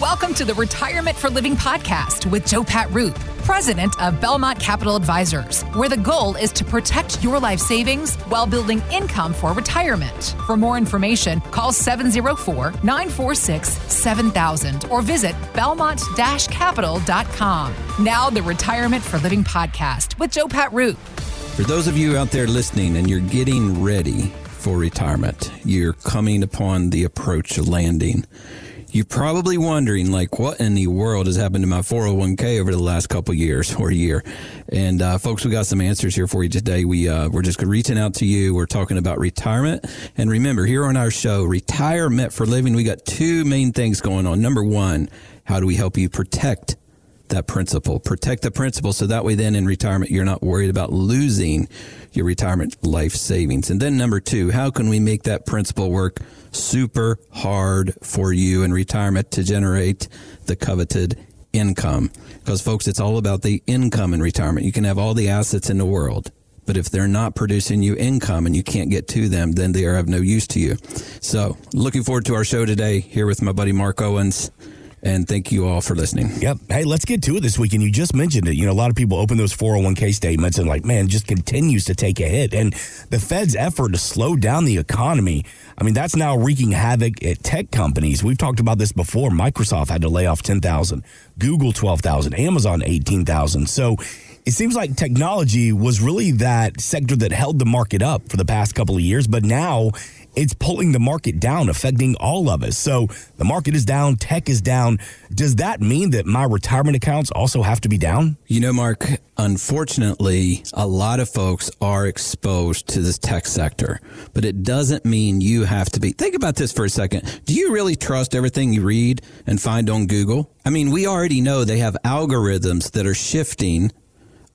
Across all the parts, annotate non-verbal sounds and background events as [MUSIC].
Welcome to the Retirement for Living podcast with Joe Pat Roop, president of Belmont Capital Advisors, where the goal is to protect your life savings while building income for retirement. For more information, call 704 946 7000 or visit belmont capital.com. Now, the Retirement for Living podcast with Joe Pat Roop. For those of you out there listening and you're getting ready for retirement, you're coming upon the approach of landing you're probably wondering, like, what in the world has happened to my 401k over the last couple years or year? And uh, folks, we got some answers here for you today. We uh, we're just reaching out to you. We're talking about retirement, and remember, here on our show, retirement for living, we got two main things going on. Number one, how do we help you protect that principal. Protect the principal so that way then in retirement you're not worried about losing your retirement life savings. And then number two, how can we make that principal work super hard for you in retirement to generate the coveted income. Because, folks, it's all about the income in retirement. You can have all the assets in the world, but if they're not producing you income and you can't get to them, then they are of no use to you. So, looking forward to our show today here with my buddy Mark Owens. And thank you all for listening. Yep. Hey, let's get to it this week. And you just mentioned it. You know, a lot of people open those 401k statements and, like, man, just continues to take a hit. And the Fed's effort to slow down the economy, I mean, that's now wreaking havoc at tech companies. We've talked about this before. Microsoft had to lay off 10,000, Google 12,000, Amazon 18,000. So, it seems like technology was really that sector that held the market up for the past couple of years, but now it's pulling the market down, affecting all of us. So the market is down, tech is down. Does that mean that my retirement accounts also have to be down? You know, Mark, unfortunately, a lot of folks are exposed to this tech sector, but it doesn't mean you have to be. Think about this for a second. Do you really trust everything you read and find on Google? I mean, we already know they have algorithms that are shifting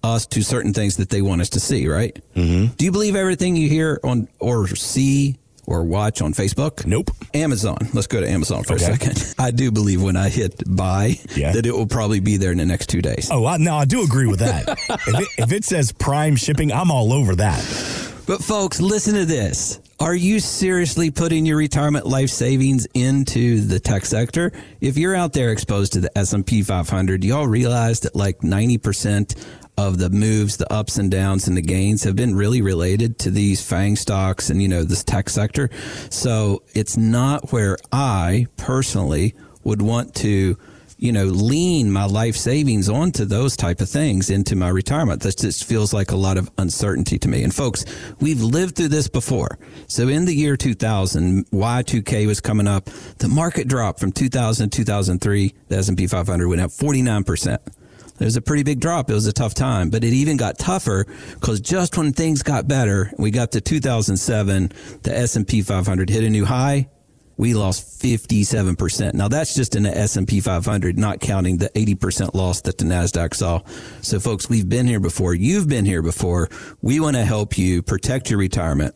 us to certain things that they want us to see, right? Mm-hmm. Do you believe everything you hear on or see or watch on Facebook? Nope. Amazon. Let's go to Amazon for okay. a second. [LAUGHS] I do believe when I hit buy yeah. that it will probably be there in the next two days. Oh, I, no, I do agree with that. [LAUGHS] if, it, if it says Prime shipping, I'm all over that. But folks, listen to this. Are you seriously putting your retirement life savings into the tech sector? If you're out there exposed to the S&P 500, do y'all realize that like 90% of the moves, the ups and downs and the gains have been really related to these FANG stocks and, you know, this tech sector. So it's not where I personally would want to, you know, lean my life savings onto those type of things into my retirement. That just feels like a lot of uncertainty to me. And folks, we've lived through this before. So in the year 2000, Y2K was coming up. The market dropped from 2000 to 2003. The S&P 500 went up 49%. It was a pretty big drop. It was a tough time, but it even got tougher because just when things got better, we got to 2007, the S&P 500 hit a new high. We lost 57%. Now that's just in the S&P 500, not counting the 80% loss that the NASDAQ saw. So folks, we've been here before. You've been here before. We want to help you protect your retirement,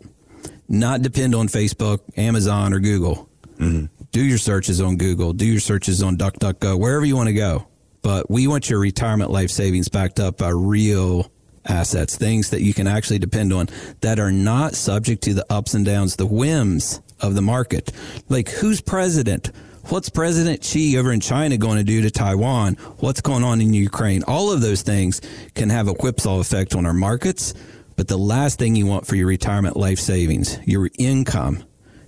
not depend on Facebook, Amazon, or Google. Mm-hmm. Do your searches on Google. Do your searches on DuckDuckGo, wherever you want to go but we want your retirement life savings backed up by real assets, things that you can actually depend on that are not subject to the ups and downs, the whims of the market. Like who's president? What's President Xi over in China going to do to Taiwan? What's going on in Ukraine? All of those things can have a whipsaw effect on our markets. But the last thing you want for your retirement life savings, your income,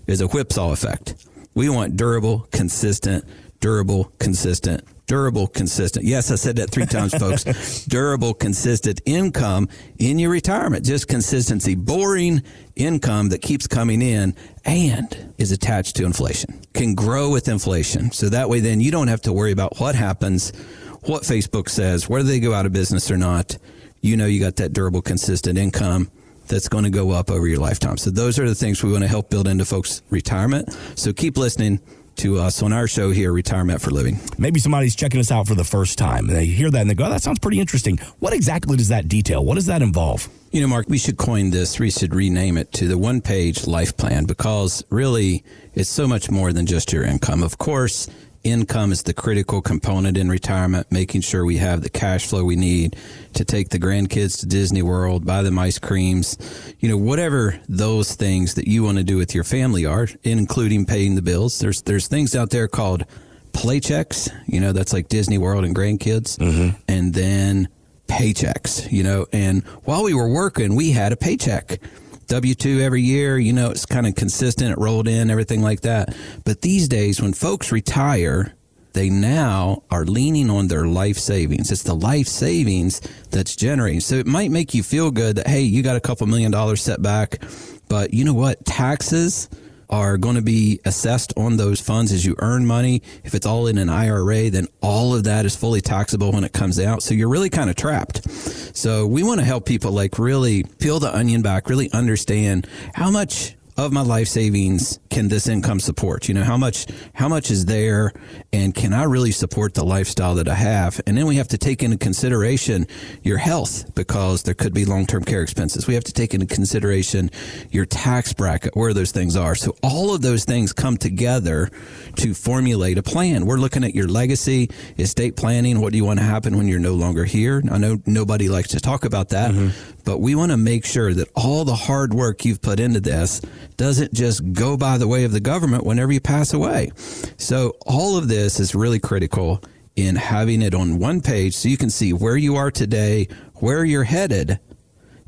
is a whipsaw effect. We want durable, consistent, durable, consistent durable, consistent. Yes, I said that three times, folks. [LAUGHS] durable, consistent income in your retirement. Just consistency, boring income that keeps coming in and is attached to inflation, can grow with inflation. So that way, then you don't have to worry about what happens, what Facebook says, whether they go out of business or not. You know, you got that durable, consistent income that's going to go up over your lifetime. So those are the things we want to help build into folks' retirement. So keep listening to us on our show here, Retirement for Living. Maybe somebody's checking us out for the first time and they hear that and they go, oh, that sounds pretty interesting. What exactly does that detail? What does that involve? You know, Mark, we should coin this, we should rename it to the one page life plan because really it's so much more than just your income. Of course, income is the critical component in retirement, making sure we have the cash flow we need to take the grandkids to Disney World, buy them ice creams, you know, whatever those things that you want to do with your family are, including paying the bills. There's there's things out there called playchecks, you know, that's like Disney World and grandkids, mm-hmm. and then paychecks, you know. And while we were working, we had a paycheck. W 2 every year, you know, it's kind of consistent, it rolled in, everything like that. But these days, when folks retire, they now are leaning on their life savings. It's the life savings that's generating. So it might make you feel good that, hey, you got a couple million dollars set back. But you know what? Taxes are going to be assessed on those funds as you earn money. If it's all in an IRA, then all of that is fully taxable when it comes out. So you're really kind of trapped. So we want to help people like really peel the onion back, really understand how much of my life savings can this income support? You know, how much how much is there and can I really support the lifestyle that I have? And then we have to take into consideration your health because there could be long-term care expenses. We have to take into consideration your tax bracket, where those things are. So all of those things come together to formulate a plan. We're looking at your legacy, estate planning, what do you want to happen when you're no longer here? I know nobody likes to talk about that, mm-hmm. but we want to make sure that all the hard work you've put into this doesn't just go by the way of the government whenever you pass away. So all of this is really critical in having it on one page so you can see where you are today, where you're headed,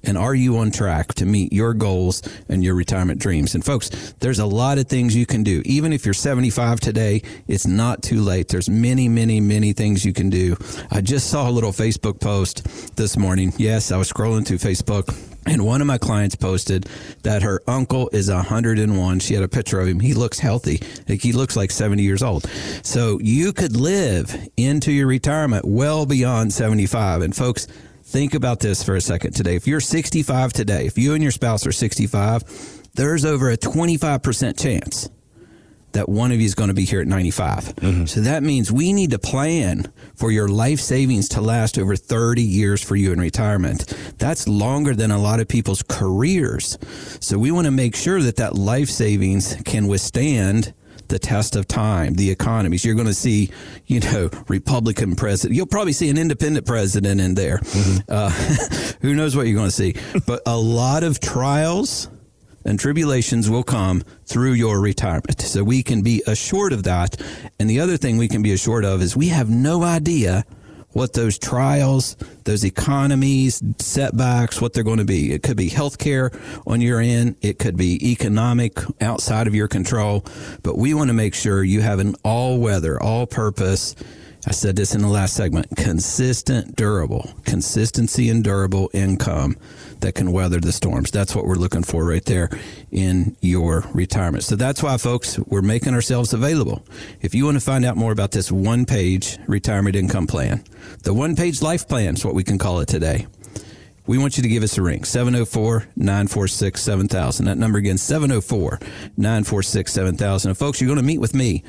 and are you on track to meet your goals and your retirement dreams? And folks, there's a lot of things you can do. Even if you're 75 today, it's not too late. There's many, many, many things you can do. I just saw a little Facebook post this morning. Yes, I was scrolling through Facebook and one of my clients posted that her uncle is 101. She had a picture of him. He looks healthy. He looks like 70 years old. So you could live into your retirement well beyond 75. And folks, think about this for a second today. If you're 65 today, if you and your spouse are 65, there's over a 25% chance that one of you is going to be here at 95. Mm-hmm. So that means we need to plan for your life savings to last over 30 years for you in retirement. That's longer than a lot of people's careers. So we want to make sure that that life savings can withstand the test of time, the economies. You're going to see, you know, Republican president. You'll probably see an independent president in there. Mm-hmm. Uh, [LAUGHS] who knows what you're going to see? But a lot of trials and tribulations will come through your retirement. So we can be assured of that. And the other thing we can be assured of is we have no idea what those trials, those economies, setbacks, what they're going to be. It could be healthcare on your end. It could be economic outside of your control. But we want to make sure you have an all weather, all purpose I said this in the last segment consistent, durable, consistency and durable income that can weather the storms. That's what we're looking for right there in your retirement. So that's why, folks, we're making ourselves available. If you want to find out more about this one page retirement income plan, the one page life plan is what we can call it today. We want you to give us a ring, 704 946 7000. That number again, 704 946 7000. And folks, you're going to meet with me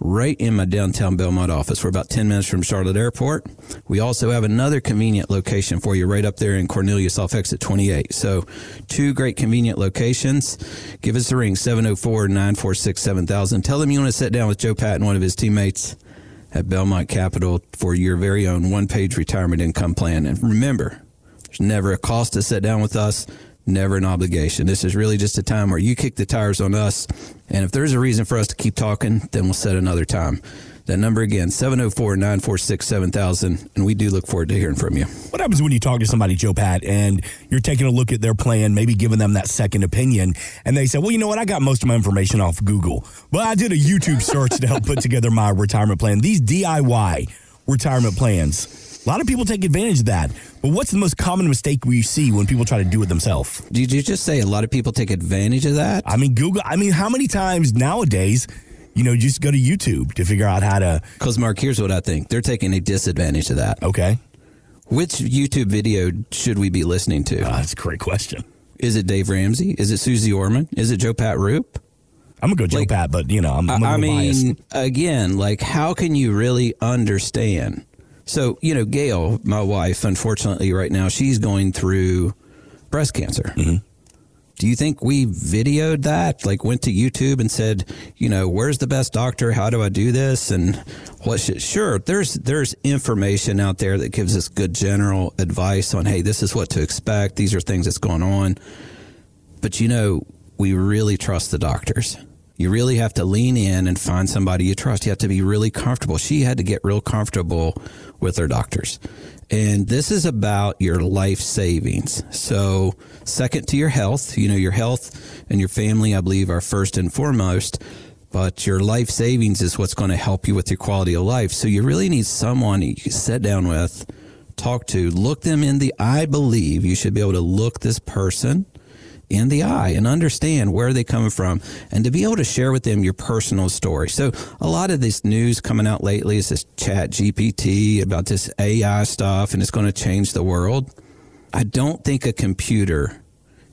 right in my downtown Belmont office. We're about 10 minutes from Charlotte Airport. We also have another convenient location for you right up there in Cornelius off exit 28. So, two great convenient locations. Give us a ring, 704 946 7000. Tell them you want to sit down with Joe Patton, one of his teammates at Belmont Capital, for your very own one page retirement income plan. And remember, there's never a cost to sit down with us never an obligation. This is really just a time where you kick the tires on us. And if there's a reason for us to keep talking, then we'll set another time. That number again, 704 946 7000. And we do look forward to hearing from you. What happens when you talk to somebody, Joe Pat, and you're taking a look at their plan, maybe giving them that second opinion, and they say, well, you know what? I got most of my information off Google. Well, I did a YouTube search to help put together my retirement plan. These DIY retirement plans a lot of people take advantage of that. But what's the most common mistake we see when people try to do it themselves? Did you just say a lot of people take advantage of that? I mean, Google, I mean, how many times nowadays, you know, just go to YouTube to figure out how to. Because, Mark, here's what I think they're taking a disadvantage of that. Okay. Which YouTube video should we be listening to? Uh, that's a great question. Is it Dave Ramsey? Is it Susie Orman? Is it Joe Pat Roop? I'm gonna go Joe like, Pat, but you know, I'm, I'm I mean, biased. again, like, how can you really understand so, you know, Gail, my wife, unfortunately, right now, she's going through breast cancer. Mm-hmm. Do you think we videoed that? Like, went to YouTube and said, you know, where's the best doctor? How do I do this? And what should, sure, there's, there's information out there that gives us good general advice on, hey, this is what to expect. These are things that's going on. But, you know, we really trust the doctors You really have to lean in and find somebody you trust. You have to be really comfortable. She had to get real comfortable with her doctors. And this is about your life savings. So, second to your health, you know, your health and your family, I believe, are first and foremost. But your life savings is what's going to help you with your quality of life. So, you really need someone you can sit down with, talk to, look them in the I believe you should be able to look this person in the eye and understand where they come from and to be able to share with them your personal story. So a lot of this news coming out lately is this ChatGPT about this AI stuff and it's going to change the world. I don't think a computer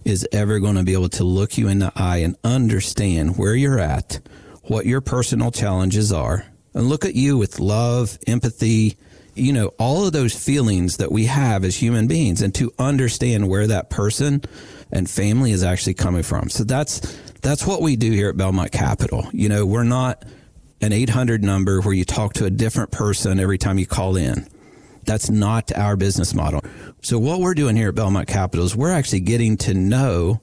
is ever going to be able to look you in the eye and understand where you're at, what your personal challenges are, and look at you with love, empathy, you know, all of those feelings that we have as human beings and to understand where that person and family is actually coming from. So that's that's what we do here at Belmont Capital. You know, we're not an 800 number where you talk to a different person every time you call in. That's not our business model. So what we're doing here at Belmont Capital is we're actually getting to know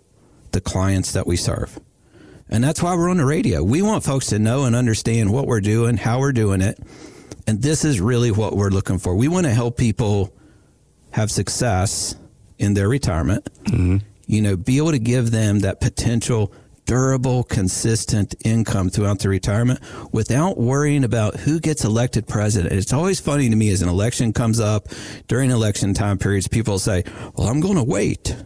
the clients that we serve. And that's why we're on the radio. We want folks to know and understand what we're doing, how we're doing it. And this is really what we're looking for. We want to help people have success in their retirement. Mm-hmm you know, be able to give them that potential durable, consistent income throughout their retirement without worrying about who gets elected president. It's always funny to me as an election comes up during election time periods, people say, well, I'm going to wait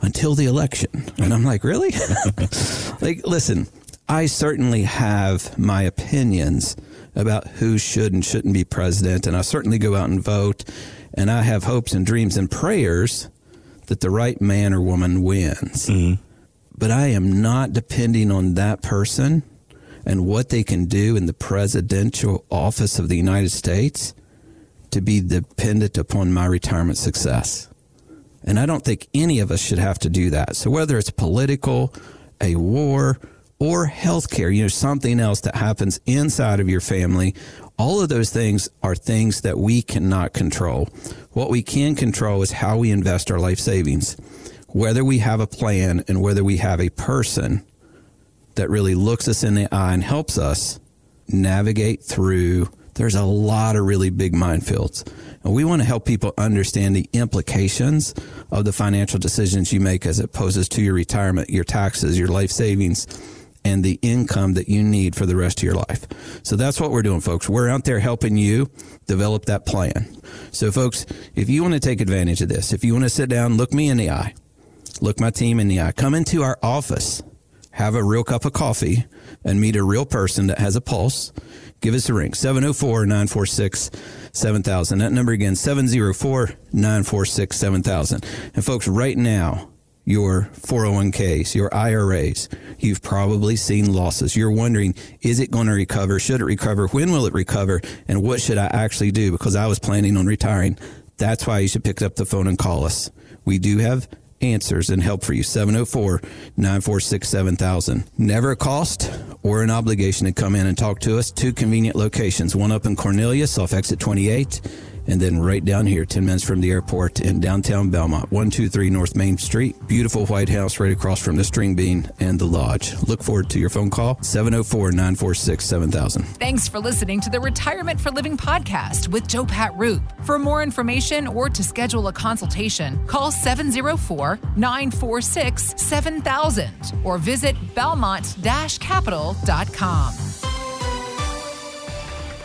until the election. And I'm like, really? [LAUGHS] like, listen, I certainly have my opinions about who should and shouldn't be president. And I certainly go out and vote. And I have hopes and dreams and prayers that the right man or woman wins. Mm-hmm. But I am not depending on that person and what they can do in the presidential office of the United States to be dependent upon my retirement success. And I don't think any of us should have to do that. So whether it's political, a war, or healthcare, you know, something else that happens inside of your family all of those things are things that we cannot control. What we can control is how we invest our life savings, whether we have a plan and whether we have a person that really looks us in the eye and helps us navigate through. There's a lot of really big minefields. And we want to help people understand the implications of the financial decisions you make as it poses to your retirement, your taxes, your life savings and the income that you need for the rest of your life. So that's what we're doing, folks. We're out there helping you develop that plan. So, folks, if you want to take advantage of this, if you want to sit down, look me in the eye, look my team in the eye, come into our office, have a real cup of coffee, and meet a real person that has a pulse, give us a ring 704 946 7000. That number again, 704 946 7000. And, folks, right now, your 401ks, your IRAs, you've probably seen losses. You're wondering, is it going to recover? Should it recover? When will it recover? And what should I actually do? Because I was planning on retiring. That's why you should pick up the phone and call us. We do have answers and help for you. 704 946 7000. Never a cost or an obligation to come in and talk to us. Two convenient locations one up in Cornelius off exit 28 and then right down here, 10 minutes from the airport in downtown Belmont, 123 North Main Street. Beautiful White House right across from the String Bean and the Lodge. Look forward to your phone call, 704 946 7000. Thanks for listening to the Retirement for Living podcast with Joe Pat Roop. For more information or to schedule a consultation, call 704 946 7000 or visit belmont capital.com.